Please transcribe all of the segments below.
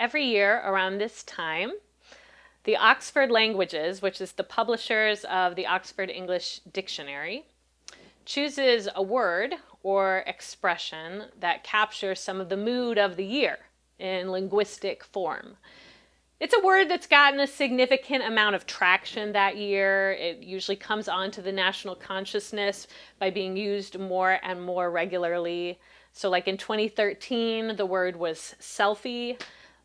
every year around this time, the Oxford Languages, which is the publishers of the Oxford English Dictionary, chooses a word or expression that captures some of the mood of the year in linguistic form. It's a word that's gotten a significant amount of traction that year. It usually comes onto the national consciousness by being used more and more regularly. So, like in 2013, the word was selfie.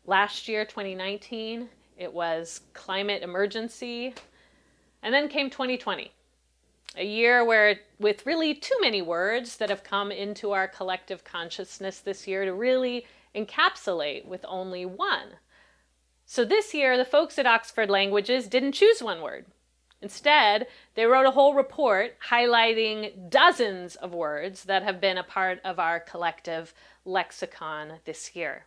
Last year, 2019, it was climate emergency. And then came 2020, a year where, with really too many words that have come into our collective consciousness this year to really encapsulate with only one. So this year, the folks at Oxford Languages didn't choose one word. Instead, they wrote a whole report highlighting dozens of words that have been a part of our collective lexicon this year.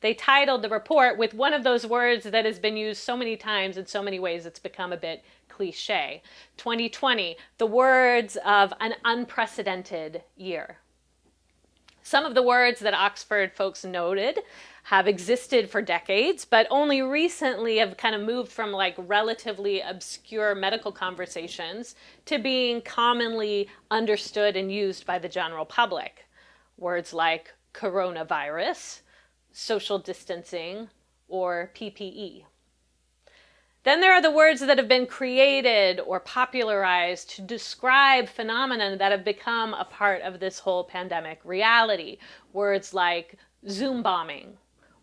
They titled the report with one of those words that has been used so many times in so many ways it's become a bit cliche 2020, the words of an unprecedented year. Some of the words that Oxford folks noted have existed for decades, but only recently have kind of moved from like relatively obscure medical conversations to being commonly understood and used by the general public. Words like coronavirus, social distancing, or PPE. Then there are the words that have been created or popularized to describe phenomena that have become a part of this whole pandemic reality. Words like Zoom bombing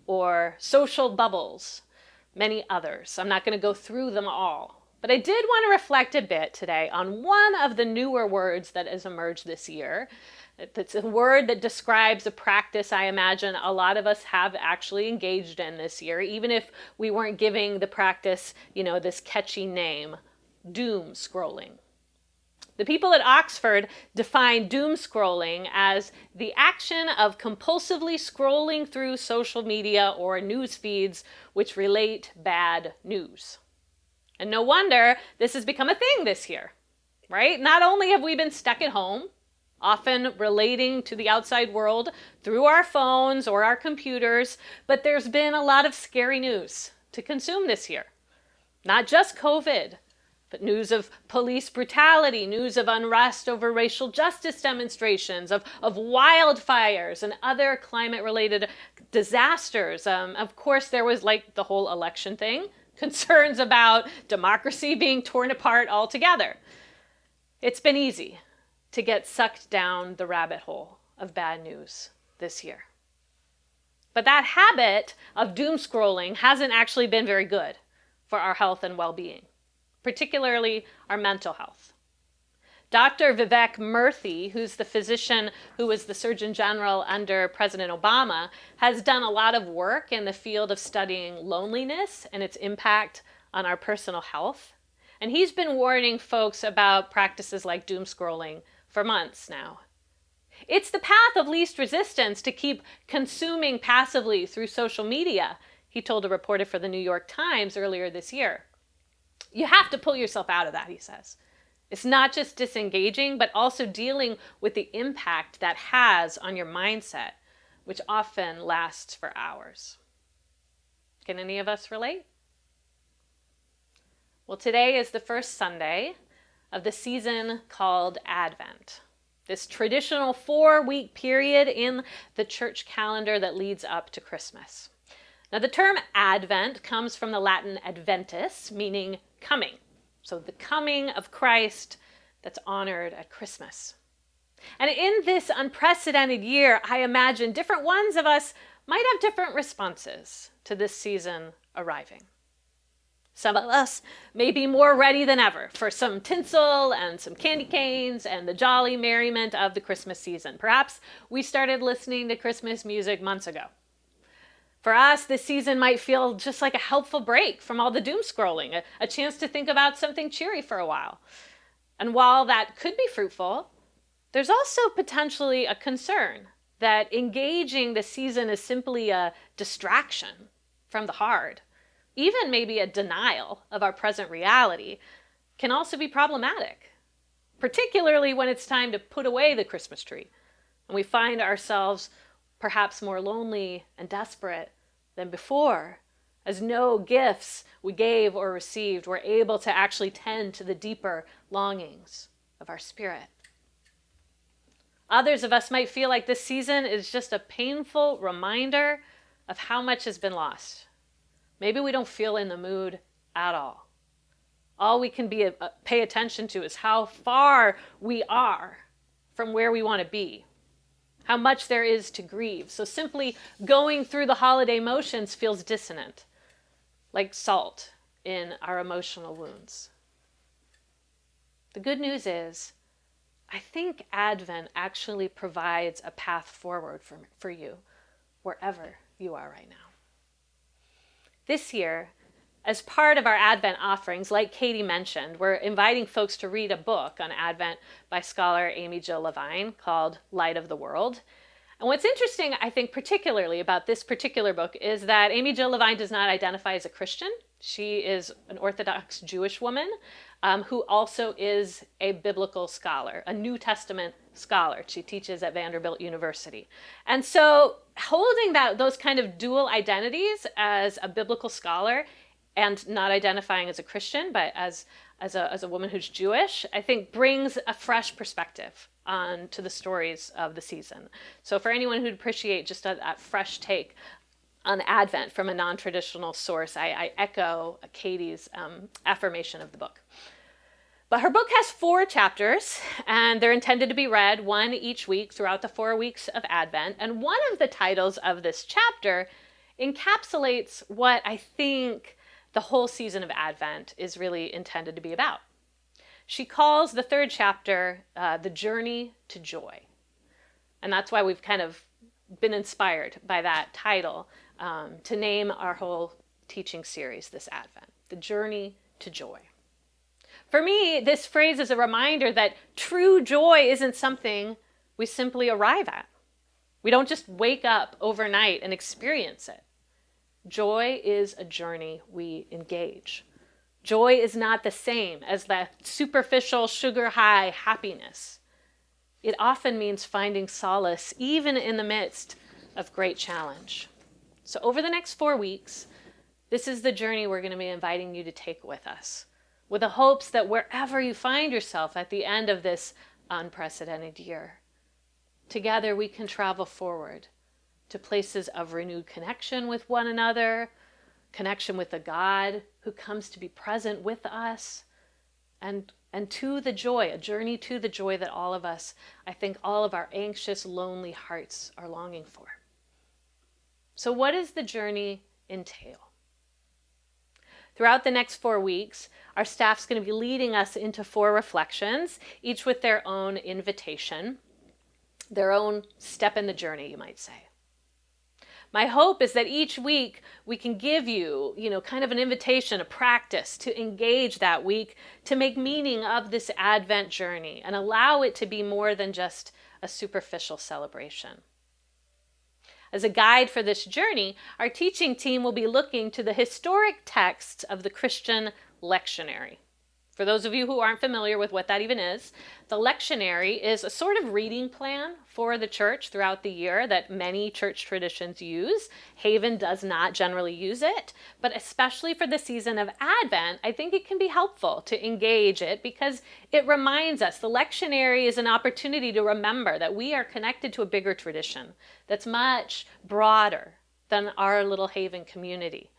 or social bubbles, many others. I'm not going to go through them all. But I did want to reflect a bit today on one of the newer words that has emerged this year it's a word that describes a practice I imagine a lot of us have actually engaged in this year, even if we weren't giving the practice, you know, this catchy name doom scrolling. The people at Oxford define doom scrolling as the action of compulsively scrolling through social media or news feeds which relate bad news. And no wonder this has become a thing this year, right? Not only have we been stuck at home, often relating to the outside world through our phones or our computers, but there's been a lot of scary news to consume this year. Not just COVID, but news of police brutality, news of unrest over racial justice demonstrations, of, of wildfires and other climate related disasters. Um, of course, there was like the whole election thing, concerns about democracy being torn apart altogether. It's been easy to get sucked down the rabbit hole of bad news this year. But that habit of doom scrolling hasn't actually been very good for our health and well being, particularly our mental health. Dr. Vivek Murthy, who's the physician who was the Surgeon General under President Obama, has done a lot of work in the field of studying loneliness and its impact on our personal health. And he's been warning folks about practices like doom scrolling for months now. It's the path of least resistance to keep consuming passively through social media, he told a reporter for the New York Times earlier this year. You have to pull yourself out of that, he says. It's not just disengaging, but also dealing with the impact that has on your mindset, which often lasts for hours. Can any of us relate? Well, today is the first Sunday of the season called Advent. This traditional four week period in the church calendar that leads up to Christmas. Now, the term Advent comes from the Latin adventus, meaning coming. So, the coming of Christ that's honored at Christmas. And in this unprecedented year, I imagine different ones of us might have different responses to this season arriving. Some of us may be more ready than ever for some tinsel and some candy canes and the jolly merriment of the Christmas season. Perhaps we started listening to Christmas music months ago. For us, this season might feel just like a helpful break from all the doom scrolling, a, a chance to think about something cheery for a while. And while that could be fruitful, there's also potentially a concern that engaging the season is simply a distraction from the hard even maybe a denial of our present reality, can also be problematic, particularly when it's time to put away the Christmas tree and we find ourselves perhaps more lonely and desperate than before, as no gifts we gave or received were able to actually tend to the deeper longings of our spirit. Others of us might feel like this season is just a painful reminder of how much has been lost. Maybe we don't feel in the mood at all. All we can be uh, pay attention to is how far we are from where we want to be. How much there is to grieve. So simply going through the holiday motions feels dissonant, like salt in our emotional wounds. The good news is I think Advent actually provides a path forward for, for you wherever you are right now. This year, as part of our Advent offerings, like Katie mentioned, we're inviting folks to read a book on Advent by scholar Amy Jill Levine called Light of the World. And what's interesting, I think, particularly about this particular book is that Amy Jill Levine does not identify as a Christian. She is an Orthodox Jewish woman um, who also is a biblical scholar, a New Testament scholar. She teaches at Vanderbilt University. And so, holding that those kind of dual identities as a biblical scholar and not identifying as a Christian, but as as a, as a woman who's Jewish, I think brings a fresh perspective on to the stories of the season. So for anyone who'd appreciate just a, that fresh take on Advent from a non-traditional source, I, I echo Katie's um, affirmation of the book. But her book has four chapters, and they're intended to be read one each week throughout the four weeks of Advent. And one of the titles of this chapter encapsulates what I think the whole season of Advent is really intended to be about. She calls the third chapter uh, The Journey to Joy. And that's why we've kind of been inspired by that title um, to name our whole teaching series this Advent The Journey to Joy. For me, this phrase is a reminder that true joy isn't something we simply arrive at. We don't just wake up overnight and experience it. Joy is a journey we engage. Joy is not the same as that superficial sugar high happiness. It often means finding solace even in the midst of great challenge. So, over the next four weeks, this is the journey we're going to be inviting you to take with us with the hopes that wherever you find yourself at the end of this unprecedented year, together we can travel forward to places of renewed connection with one another, connection with the God who comes to be present with us, and, and to the joy, a journey to the joy that all of us, I think all of our anxious, lonely hearts are longing for. So, what does the journey entail? Throughout the next four weeks, our staff's going to be leading us into four reflections, each with their own invitation, their own step in the journey, you might say. My hope is that each week we can give you, you know, kind of an invitation, a practice to engage that week to make meaning of this Advent journey and allow it to be more than just a superficial celebration. As a guide for this journey, our teaching team will be looking to the historic texts of the Christian lectionary. For those of you who aren't familiar with what that even is, the lectionary is a sort of reading plan for the church throughout the year that many church traditions use. Haven does not generally use it, but especially for the season of Advent, I think it can be helpful to engage it because it reminds us the lectionary is an opportunity to remember that we are connected to a bigger tradition that's much broader than our little Haven community.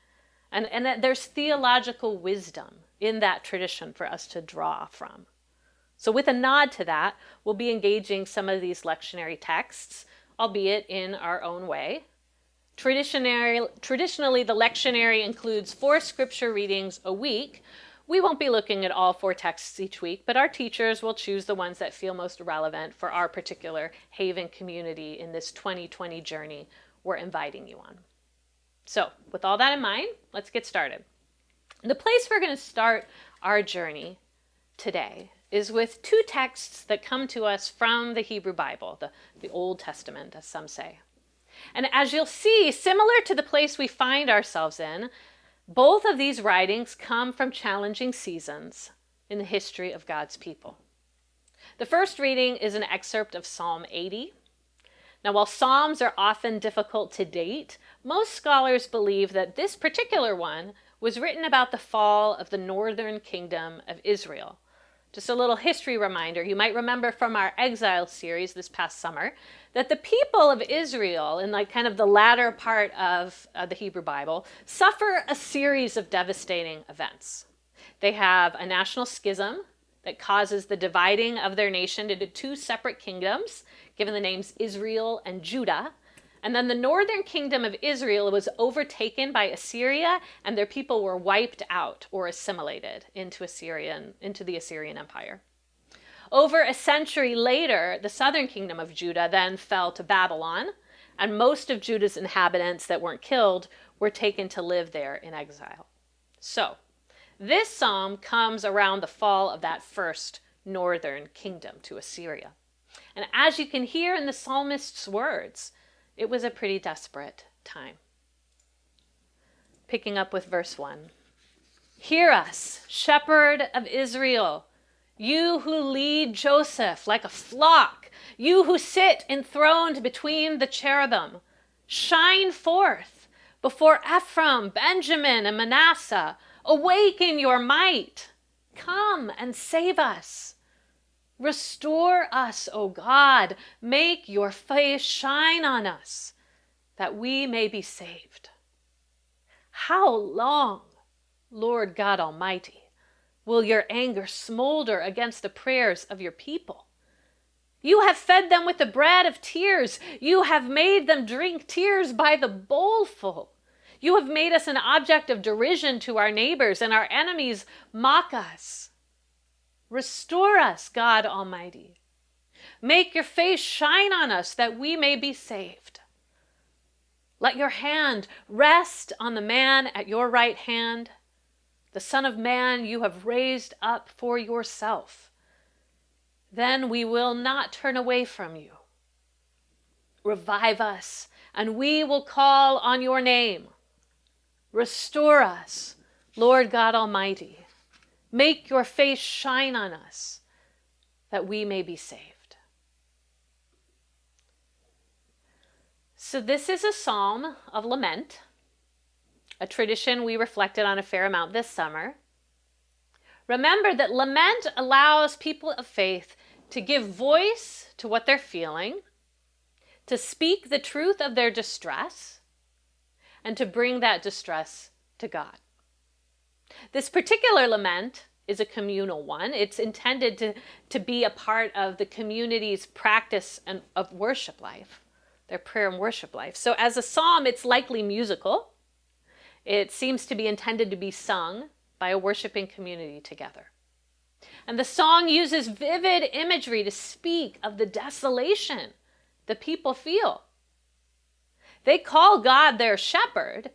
And, and that there's theological wisdom in that tradition for us to draw from. So, with a nod to that, we'll be engaging some of these lectionary texts, albeit in our own way. Traditionary, traditionally, the lectionary includes four scripture readings a week. We won't be looking at all four texts each week, but our teachers will choose the ones that feel most relevant for our particular Haven community in this 2020 journey we're inviting you on. So, with all that in mind, let's get started. The place we're going to start our journey today is with two texts that come to us from the Hebrew Bible, the, the Old Testament, as some say. And as you'll see, similar to the place we find ourselves in, both of these writings come from challenging seasons in the history of God's people. The first reading is an excerpt of Psalm 80. Now, while Psalms are often difficult to date, most scholars believe that this particular one was written about the fall of the northern kingdom of Israel. Just a little history reminder you might remember from our exile series this past summer that the people of Israel, in like kind of the latter part of uh, the Hebrew Bible, suffer a series of devastating events. They have a national schism that causes the dividing of their nation into two separate kingdoms, given the names Israel and Judah. And then the northern kingdom of Israel was overtaken by Assyria, and their people were wiped out or assimilated into Assyrian into the Assyrian Empire. Over a century later, the southern kingdom of Judah then fell to Babylon, and most of Judah's inhabitants that weren't killed were taken to live there in exile. So, this psalm comes around the fall of that first northern kingdom to Assyria. And as you can hear in the psalmist's words, it was a pretty desperate time. Picking up with verse 1 Hear us, shepherd of Israel, you who lead Joseph like a flock, you who sit enthroned between the cherubim. Shine forth before Ephraim, Benjamin, and Manasseh. Awaken your might. Come and save us. Restore us, O God. Make your face shine on us, that we may be saved. How long, Lord God Almighty, will your anger smolder against the prayers of your people? You have fed them with the bread of tears. You have made them drink tears by the bowlful. You have made us an object of derision to our neighbors, and our enemies mock us. Restore us, God Almighty. Make your face shine on us that we may be saved. Let your hand rest on the man at your right hand, the Son of Man you have raised up for yourself. Then we will not turn away from you. Revive us, and we will call on your name. Restore us, Lord God Almighty. Make your face shine on us that we may be saved. So, this is a psalm of lament, a tradition we reflected on a fair amount this summer. Remember that lament allows people of faith to give voice to what they're feeling, to speak the truth of their distress, and to bring that distress to God. This particular lament is a communal one. It's intended to, to be a part of the community's practice and, of worship life, their prayer and worship life. So, as a psalm, it's likely musical. It seems to be intended to be sung by a worshiping community together. And the song uses vivid imagery to speak of the desolation the people feel. They call God their shepherd,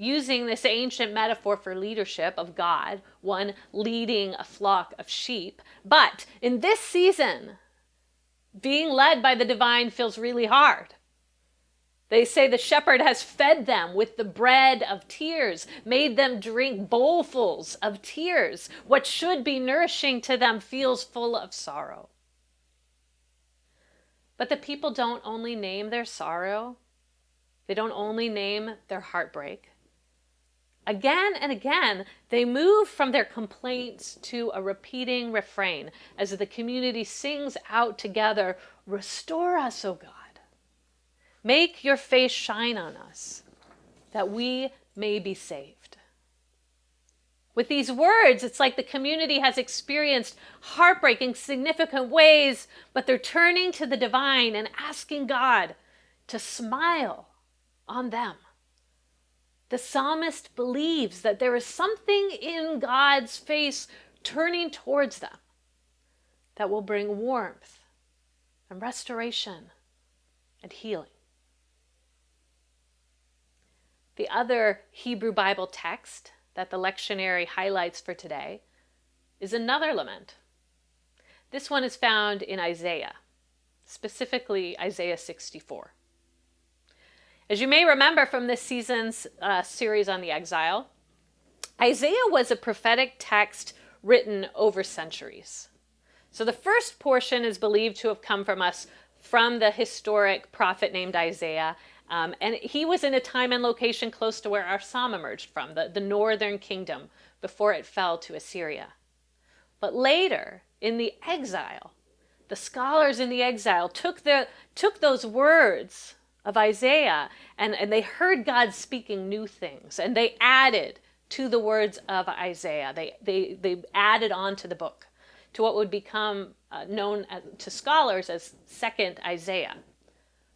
using this ancient metaphor for leadership of God, one leading a flock of sheep. But in this season, being led by the divine feels really hard. They say the shepherd has fed them with the bread of tears, made them drink bowlfuls of tears. What should be nourishing to them feels full of sorrow. But the people don't only name their sorrow, they don't only name their heartbreak. Again and again, they move from their complaints to a repeating refrain as the community sings out together Restore us, O God. Make your face shine on us, that we may be saved. With these words, it's like the community has experienced heartbreak in significant ways, but they're turning to the divine and asking God to smile on them. The psalmist believes that there is something in God's face turning towards them that will bring warmth and restoration and healing. The other Hebrew Bible text that the lectionary highlights for today is another lament. This one is found in Isaiah, specifically Isaiah 64. As you may remember from this season's uh, series on the exile, Isaiah was a prophetic text written over centuries. So the first portion is believed to have come from us from the historic prophet named Isaiah Um, and he was in a time and location close to where our psalm emerged from, the, the northern kingdom, before it fell to Assyria. But later, in the exile, the scholars in the exile took, the, took those words of Isaiah and, and they heard God speaking new things and they added to the words of Isaiah. They, they, they added on to the book, to what would become uh, known as, to scholars as Second Isaiah.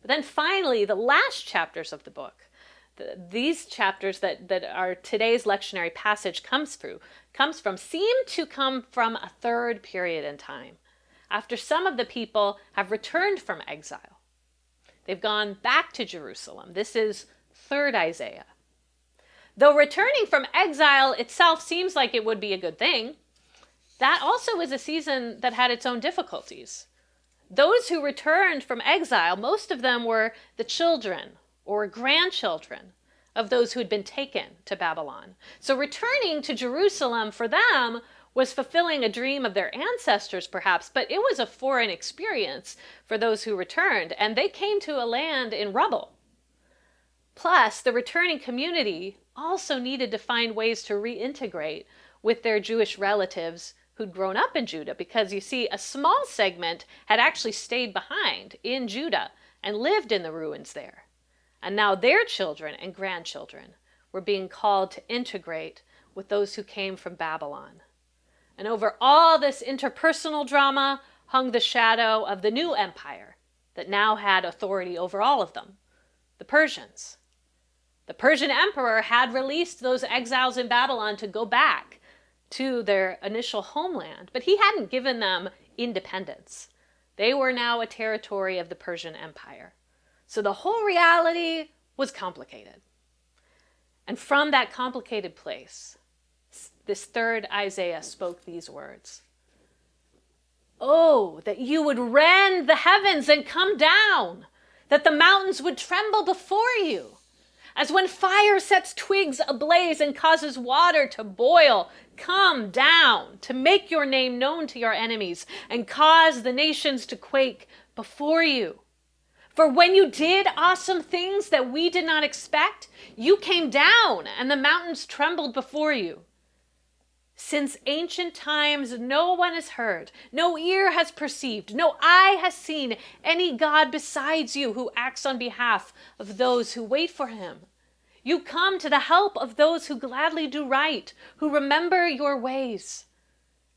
But then finally, the last chapters of the book, the, these chapters that, that our today's lectionary passage comes through, comes from, seem to come from a third period in time, after some of the people have returned from exile. They've gone back to Jerusalem. This is third Isaiah. Though returning from exile itself seems like it would be a good thing, that also was a season that had its own difficulties. Those who returned from exile, most of them were the children or grandchildren of those who had been taken to Babylon. So returning to Jerusalem for them was fulfilling a dream of their ancestors, perhaps, but it was a foreign experience for those who returned, and they came to a land in rubble. Plus, the returning community also needed to find ways to reintegrate with their Jewish relatives who'd grown up in Judah because you see, a small segment had actually stayed behind in Judah and lived in the ruins there. And now their children and grandchildren were being called to integrate with those who came from Babylon. And over all this interpersonal drama hung the shadow of the new empire that now had authority over all of them the Persians. The Persian emperor had released those exiles in Babylon to go back to their initial homeland, but he hadn't given them independence. They were now a territory of the Persian Empire. So the whole reality was complicated. And from that complicated place, this third Isaiah spoke these words Oh, that you would rend the heavens and come down, that the mountains would tremble before you as when fire sets twigs ablaze and causes water to boil, come down to make your name known to your enemies and cause the nations to quake before you. For when you did awesome things that we did not expect, you came down and the mountains trembled before you. Since ancient times, no one has heard, no ear has perceived, no eye has seen any God besides you who acts on behalf of those who wait for him. You come to the help of those who gladly do right, who remember your ways.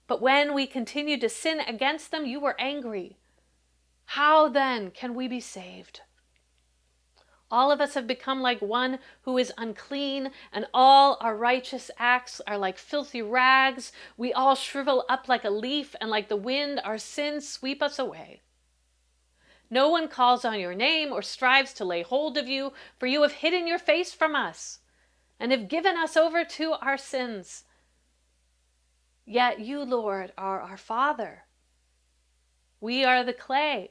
But when we continue to sin against them, you were angry. How then can we be saved? All of us have become like one who is unclean, and all our righteous acts are like filthy rags. We all shrivel up like a leaf, and like the wind, our sins sweep us away. No one calls on your name or strives to lay hold of you, for you have hidden your face from us and have given us over to our sins. Yet you, Lord, are our Father. We are the clay,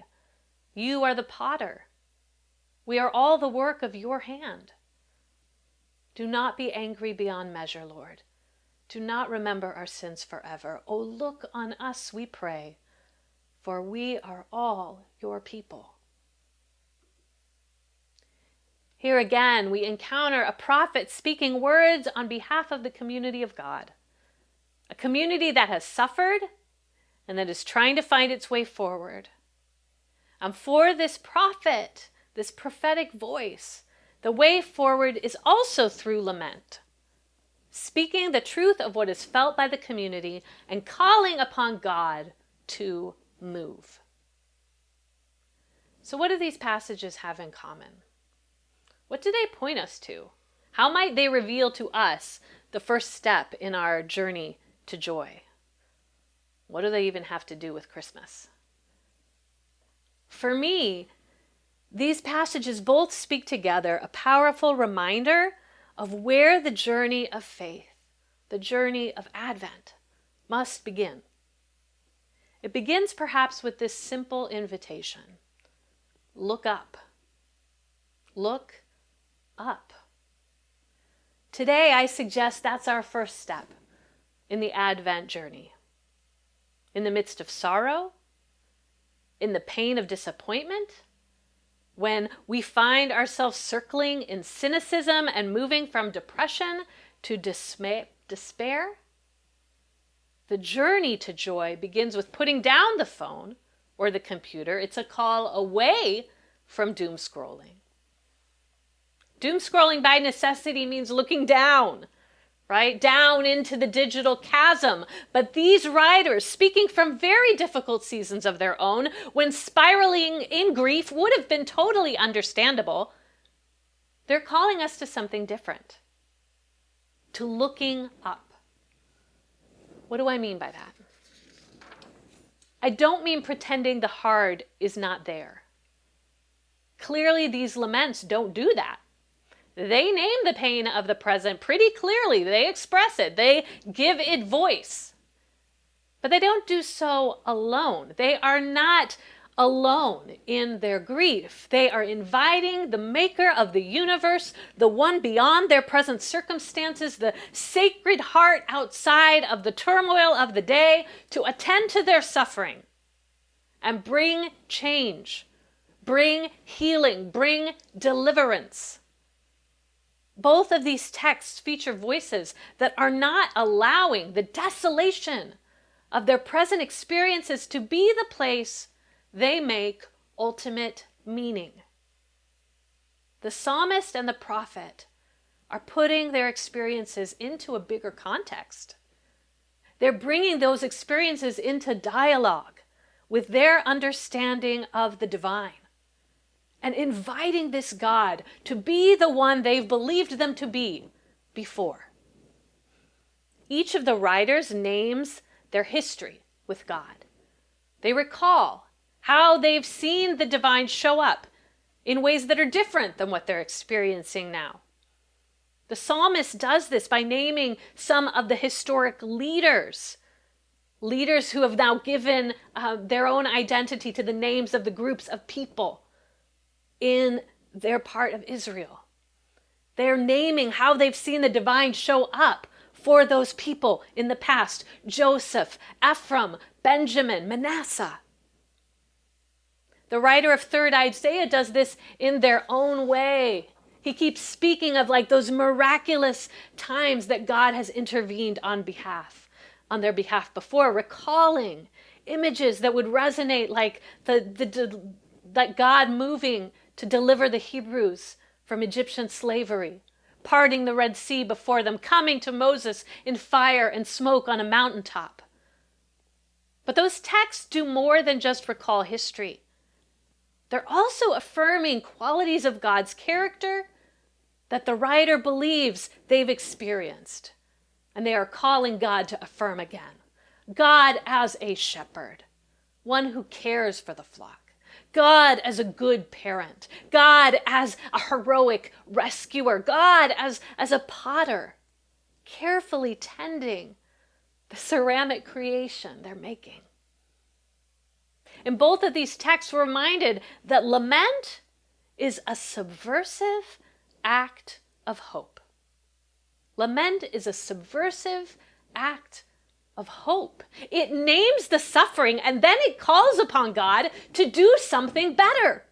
you are the potter. We are all the work of your hand. Do not be angry beyond measure, Lord. Do not remember our sins forever. Oh, look on us, we pray, for we are all your people. Here again, we encounter a prophet speaking words on behalf of the community of God, a community that has suffered and that is trying to find its way forward. And for this prophet, this prophetic voice, the way forward is also through lament, speaking the truth of what is felt by the community and calling upon God to move. So, what do these passages have in common? What do they point us to? How might they reveal to us the first step in our journey to joy? What do they even have to do with Christmas? For me, these passages both speak together a powerful reminder of where the journey of faith, the journey of Advent, must begin. It begins perhaps with this simple invitation look up. Look up. Today, I suggest that's our first step in the Advent journey. In the midst of sorrow, in the pain of disappointment, when we find ourselves circling in cynicism and moving from depression to dismay, despair, the journey to joy begins with putting down the phone or the computer. It's a call away from doom scrolling. Doom scrolling by necessity means looking down, right? Down into the digital chasm. But these writers, speaking from very difficult seasons of their own, when spiraling in grief would have been totally understandable, they're calling us to something different, to looking up. What do I mean by that? I don't mean pretending the hard is not there. Clearly, these laments don't do that. They name the pain of the present pretty clearly. They express it, they give it voice. But they don't do so alone. They are not alone in their grief. They are inviting the maker of the universe, the one beyond their present circumstances, the sacred heart outside of the turmoil of the day, to attend to their suffering and bring change, bring healing, bring deliverance. Both of these texts feature voices that are not allowing the desolation of their present experiences to be the place they make ultimate meaning. The psalmist and the prophet are putting their experiences into a bigger context. They're bringing those experiences into dialogue with their understanding of the divine and inviting this God to be the one they've believed them to be before. Each of the writers names their history with God. They recall how they've seen the divine show up in ways that are different than what they're experiencing now. The psalmist does this by naming some of the historic leaders, leaders who have now given uh, their own identity to the names of the groups of people in their part of Israel. They're naming how they've seen the divine show up for those people in the past Joseph, Ephraim, Benjamin, Manasseh. The writer of 3rd Isaiah does this in their own way. He keeps speaking of like those miraculous times that God has intervened on behalf, on their behalf before, recalling images that would resonate like the, the, the like God moving to deliver the Hebrews from Egyptian slavery, parting the Red Sea before them, coming to Moses in fire and smoke on a mountaintop. But those texts do more than just recall history. They're also affirming qualities of God's character that the writer believes they've experienced. And they are calling God to affirm again God as a shepherd, one who cares for the flock. God as a good parent, God as a heroic rescuer, God as, as a potter, carefully tending the ceramic creation they're making. In both of these texts, we're reminded that lament is a subversive act of hope. Lament is a subversive act of hope. It names the suffering and then it calls upon God to do something better.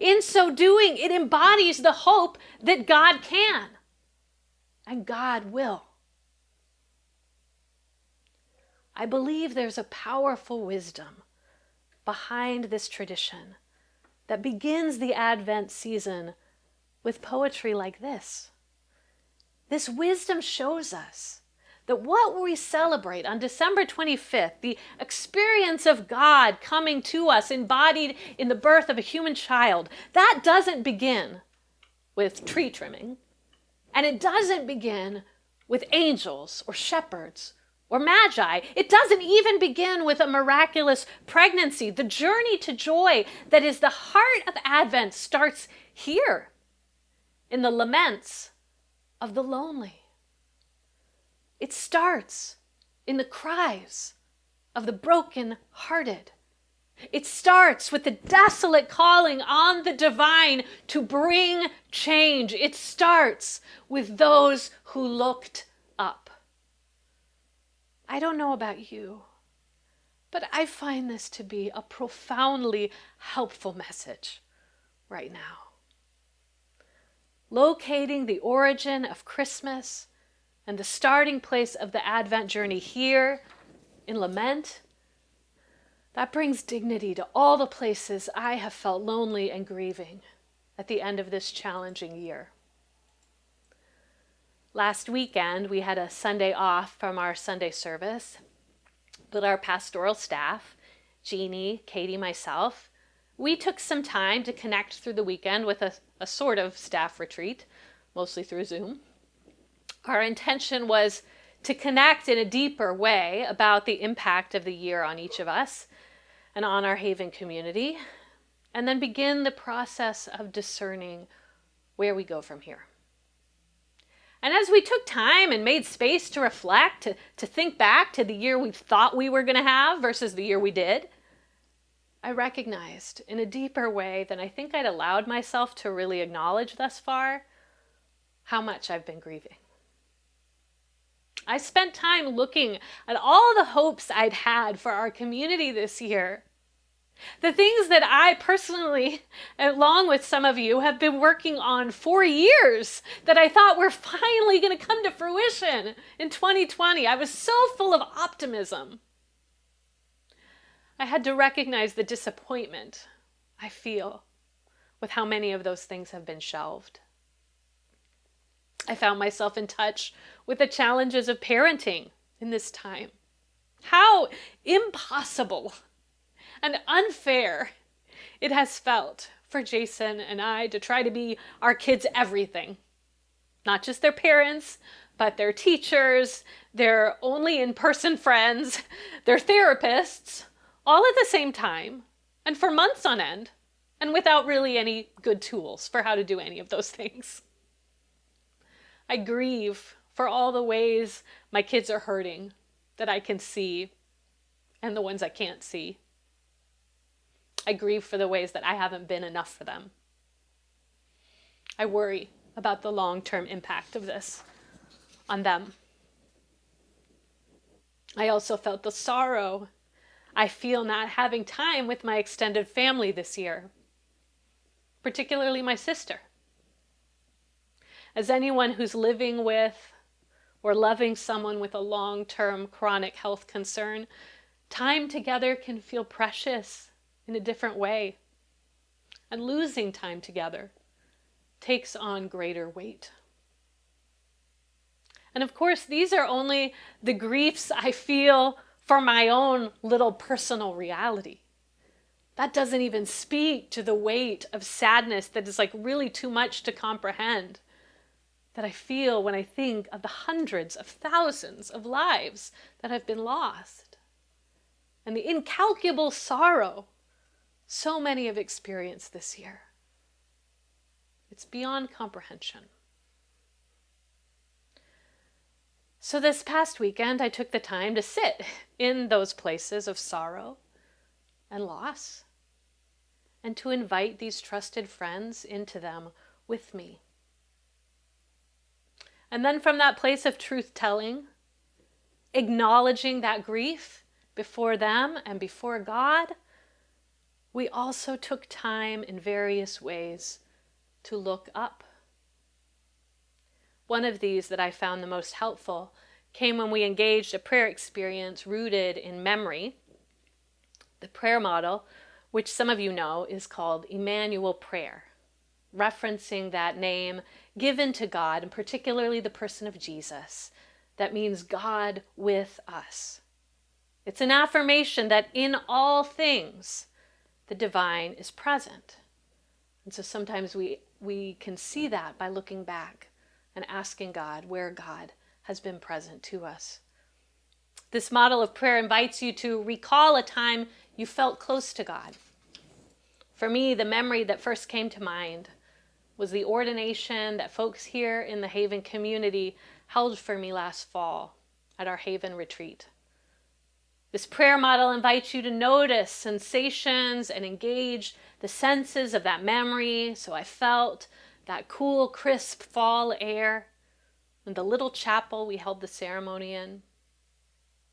In so doing, it embodies the hope that God can and God will. I believe there's a powerful wisdom behind this tradition that begins the Advent season with poetry like this. This wisdom shows us that what we celebrate on December 25th, the experience of God coming to us embodied in the birth of a human child, that doesn't begin with tree trimming. And it doesn't begin with angels or shepherds or magi. It doesn't even begin with a miraculous pregnancy. The journey to joy that is the heart of Advent starts here in the laments of the lonely. It starts in the cries of the broken-hearted. It starts with the desolate calling on the divine to bring change. It starts with those who looked up. I don't know about you, but I find this to be a profoundly helpful message right now. Locating the origin of Christmas and the starting place of the Advent journey here in lament, that brings dignity to all the places I have felt lonely and grieving at the end of this challenging year. Last weekend, we had a Sunday off from our Sunday service, but our pastoral staff, Jeannie, Katie, myself, we took some time to connect through the weekend with a, a sort of staff retreat, mostly through Zoom. Our intention was to connect in a deeper way about the impact of the year on each of us and on our Haven community, and then begin the process of discerning where we go from here. And as we took time and made space to reflect, to, to think back to the year we thought we were going to have versus the year we did, I recognized in a deeper way than I think I'd allowed myself to really acknowledge thus far how much I've been grieving. I spent time looking at all the hopes I'd had for our community this year. The things that I personally, along with some of you, have been working on for years that I thought were finally going to come to fruition in 2020. I was so full of optimism. I had to recognize the disappointment I feel with how many of those things have been shelved. I found myself in touch with the challenges of parenting in this time. How impossible and unfair it has felt for Jason and I to try to be our kids' everything. Not just their parents, but their teachers, their only in person friends, their therapists, all at the same time and for months on end, and without really any good tools for how to do any of those things. I grieve for all the ways my kids are hurting that I can see and the ones I can't see. I grieve for the ways that I haven't been enough for them. I worry about the long term impact of this on them. I also felt the sorrow I feel not having time with my extended family this year, particularly my sister. As anyone who's living with or loving someone with a long term chronic health concern, time together can feel precious in a different way. And losing time together takes on greater weight. And of course, these are only the griefs I feel for my own little personal reality. That doesn't even speak to the weight of sadness that is like really too much to comprehend that I feel when I think of the hundreds of thousands of lives that have been lost and the incalculable sorrow so many have experienced this year. It's beyond comprehension. So, this past weekend, I took the time to sit in those places of sorrow and loss and to invite these trusted friends into them with me. And then, from that place of truth telling, acknowledging that grief before them and before God, we also took time in various ways to look up one of these that I found the most helpful came when we engaged a prayer experience rooted in memory. The prayer model, which some of you know, is called Emmanuel Prayer, referencing that name given to God, and particularly the person of Jesus. That means God with us. It's an affirmation that in all things the divine is present. And so sometimes we, we can see that by looking back and asking God where God has been present to us. This model of prayer invites you to recall a time you felt close to God. For me, the memory that first came to mind was the ordination that folks here in the Haven community held for me last fall at our Haven retreat. This prayer model invites you to notice sensations and engage the senses of that memory. So I felt that cool, crisp fall air, in the little chapel we held the ceremony in.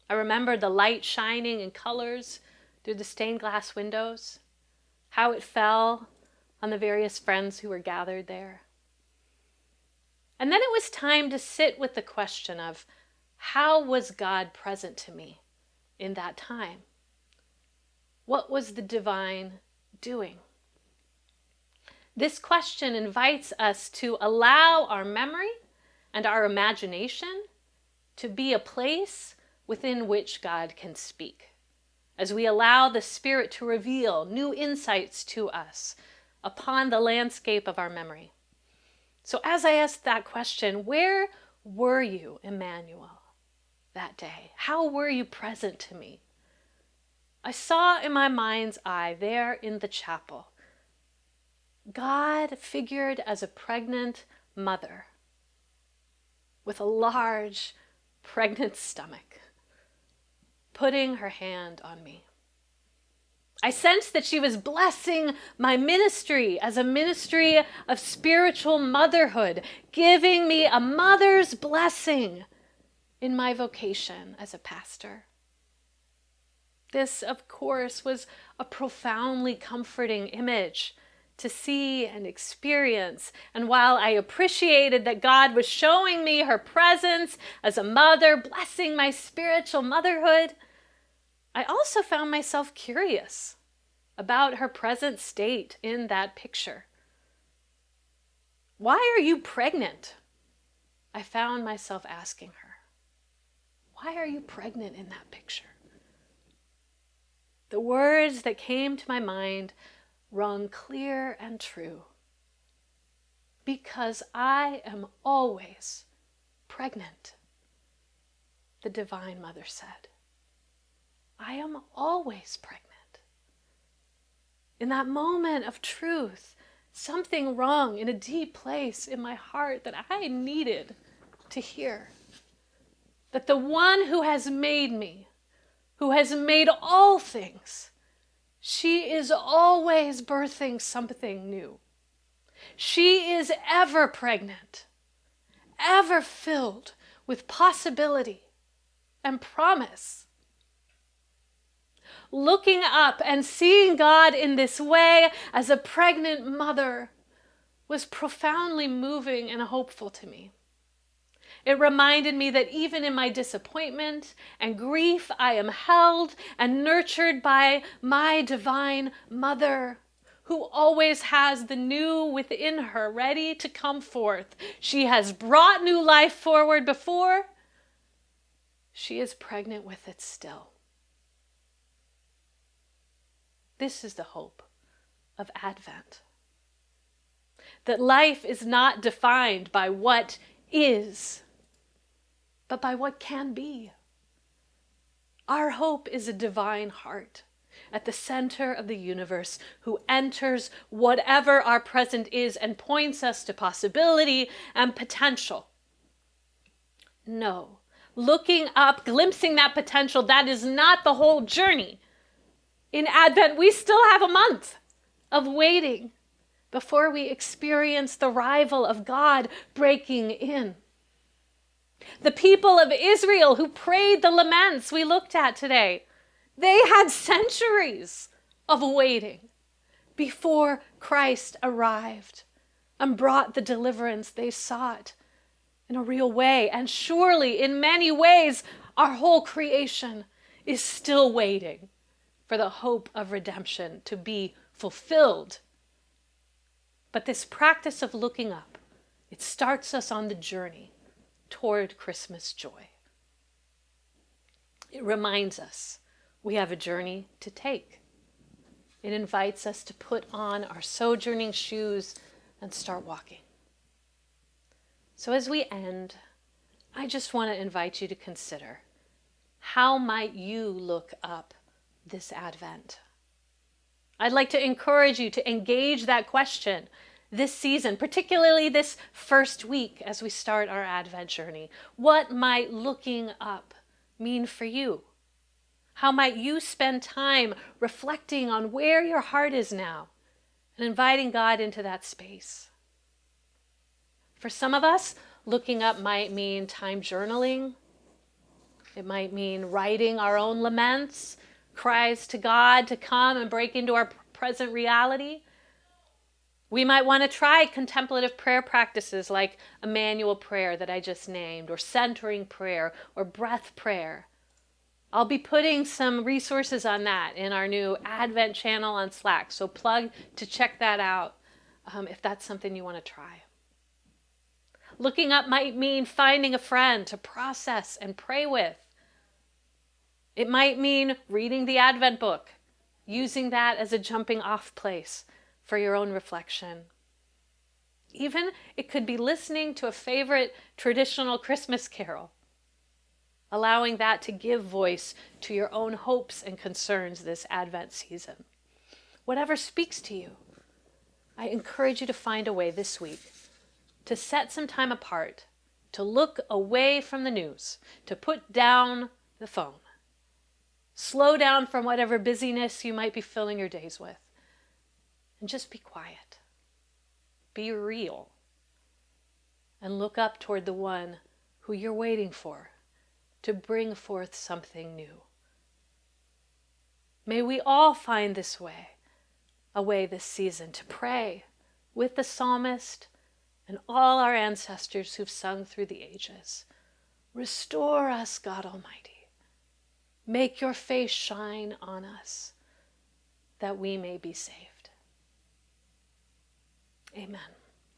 I remember the light shining in colors through the stained glass windows, how it fell on the various friends who were gathered there. And then it was time to sit with the question of how was God present to me in that time? What was the divine doing? This question invites us to allow our memory and our imagination to be a place within which God can speak. As we allow the Spirit to reveal new insights to us upon the landscape of our memory. So, as I asked that question, where were you, Emmanuel, that day? How were you present to me? I saw in my mind's eye there in the chapel God figured as a pregnant mother with a large pregnant stomach, putting her hand on me. I sensed that she was blessing my ministry as a ministry of spiritual motherhood, giving me a mother's blessing in my vocation as a pastor. This, of course, was a profoundly comforting image to see and experience. And while I appreciated that God was showing me her presence as a mother, blessing my spiritual motherhood, I also found myself curious about her present state in that picture. Why are you pregnant? I found myself asking her. Why are you pregnant in that picture? The words that came to my mind rung clear and true. Because I am always pregnant, the Divine Mother said. I am always pregnant. In that moment of truth, something wrong in a deep place in my heart that I needed to hear. That the one who has made me, who has made all things, she is always birthing something new. She is ever pregnant, ever filled with possibility and promise. Looking up and seeing God in this way as a pregnant mother was profoundly moving and hopeful to me. It reminded me that even in my disappointment and grief, I am held and nurtured by my divine mother, who always has the new within her ready to come forth. She has brought new life forward before, she is pregnant with it still. This is the hope of Advent. That life is not defined by what is but by what can be. Our hope is a divine heart at the center of the universe who enters whatever our present is and points us to possibility and potential. No, looking up, glimpsing that potential, that is not the whole journey. In Advent, we still have a month of waiting before we experience the arrival of God breaking in. The people of Israel who prayed the laments we looked at today, they had centuries of waiting before Christ arrived and brought the deliverance they sought in a real way. And surely, in many ways, our whole creation is still waiting for the hope of redemption to be fulfilled. But this practice of looking up, it starts us on the journey toward Christmas joy. It reminds us we have a journey to take. It invites us to put on our sojourning shoes and start walking. So, as we end, I just want to invite you to consider how might you look up this Advent? I'd like to encourage you to engage that question this season, particularly this first week as we start our Advent journey? What might looking up mean for you? How might you spend time reflecting on where your heart is now and inviting God into that space? For some of us, looking up might mean time journaling. It might mean writing our own laments, cries to God to come and break into our present reality. We might want to try contemplative prayer practices like Emmanuel prayer that I just named, or centering prayer, or breath prayer. I'll be putting some resources on that in our new Advent channel on Slack, so plug to check that out um, if that's something you want to try. Looking up might mean finding a friend to process and pray with. It might mean reading the Advent book, using that as a jumping off place for your own reflection. Even it could be listening to a favorite traditional Christmas carol, allowing that to give voice to your own hopes and concerns this Advent season. Whatever speaks to you, I encourage you to find a way this week to set some time apart, to look away from the news, to put down the phone. Slow down from whatever busyness you might be filling your days with and just be quiet. Be real. And look up toward the one who you're waiting for to bring forth something new. May we all find this way, a way this season to pray with the psalmist and all our ancestors who've sung through the ages. Restore us, God Almighty. Make your face shine on us that we may be saved. Amen.